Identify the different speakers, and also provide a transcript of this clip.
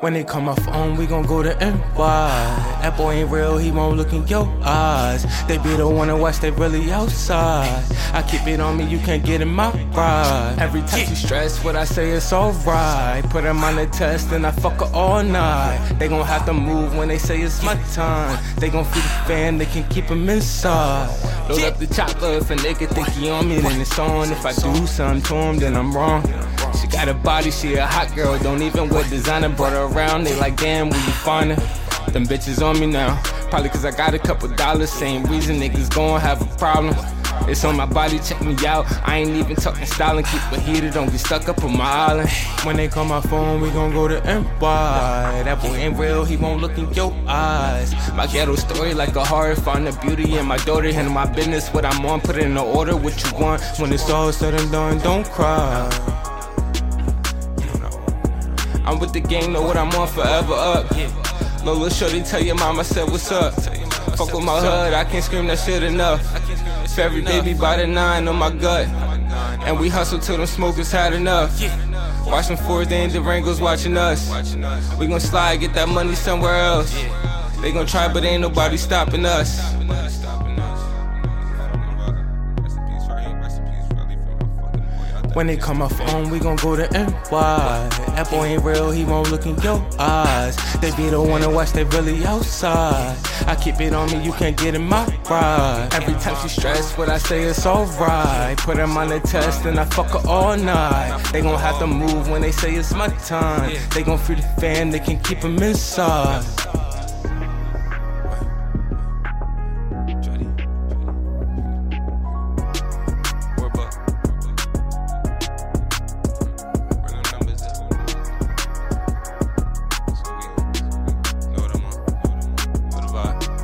Speaker 1: When they come off on, we gon' go to NY. That boy ain't real, he won't look in your eyes. They be the one to watch, they really outside. I keep it on me, you can't get in my ride. Every time she stress, what I say is alright. Put him on the test and I fuck her all night. They gon' have to move when they say it's my time. They gon' feel the fan, they can keep him inside. Load up the chopper if a nigga think he on me, then it's on. If I do something to him, then I'm wrong. She got a body, she a hot girl, don't even wear designer. Brought her around, they like, damn, where you find her? Them bitches on me now. Probably cause I got a couple dollars, same reason niggas gon' have a problem. It's on my body, check me out. I ain't even talking styling, keep it heated, don't get stuck up on my island. When they call my phone, we gon' go to NY. That boy ain't real, he won't look in your eyes. My ghetto story like a horror, find the beauty in my daughter, handle my business, what I'm on, put it in the order, what you want. When it's all said and done, don't cry. I'm with the game, know what I'm on forever up. No little shorty tell your mama said what's up. Fuck with my hood, I can't scream that shit enough. Every baby by the nine on my gut. And we hustle till them smokers had enough. Watch them Fords and Durangos watching us. We gon' slide, get that money somewhere else. They gon' try, but ain't nobody stopping us. When they come off on, we gon' go to NY. That boy ain't real, he won't look in your eyes. They be the one to watch, they really outside. I keep it on me, you can't get in my ride. Every time she stress, what I say is alright. Put him on the test and I fuck her all night. They gon' have to move when they say it's my time. They gon' free the fan, they can keep him inside. пока.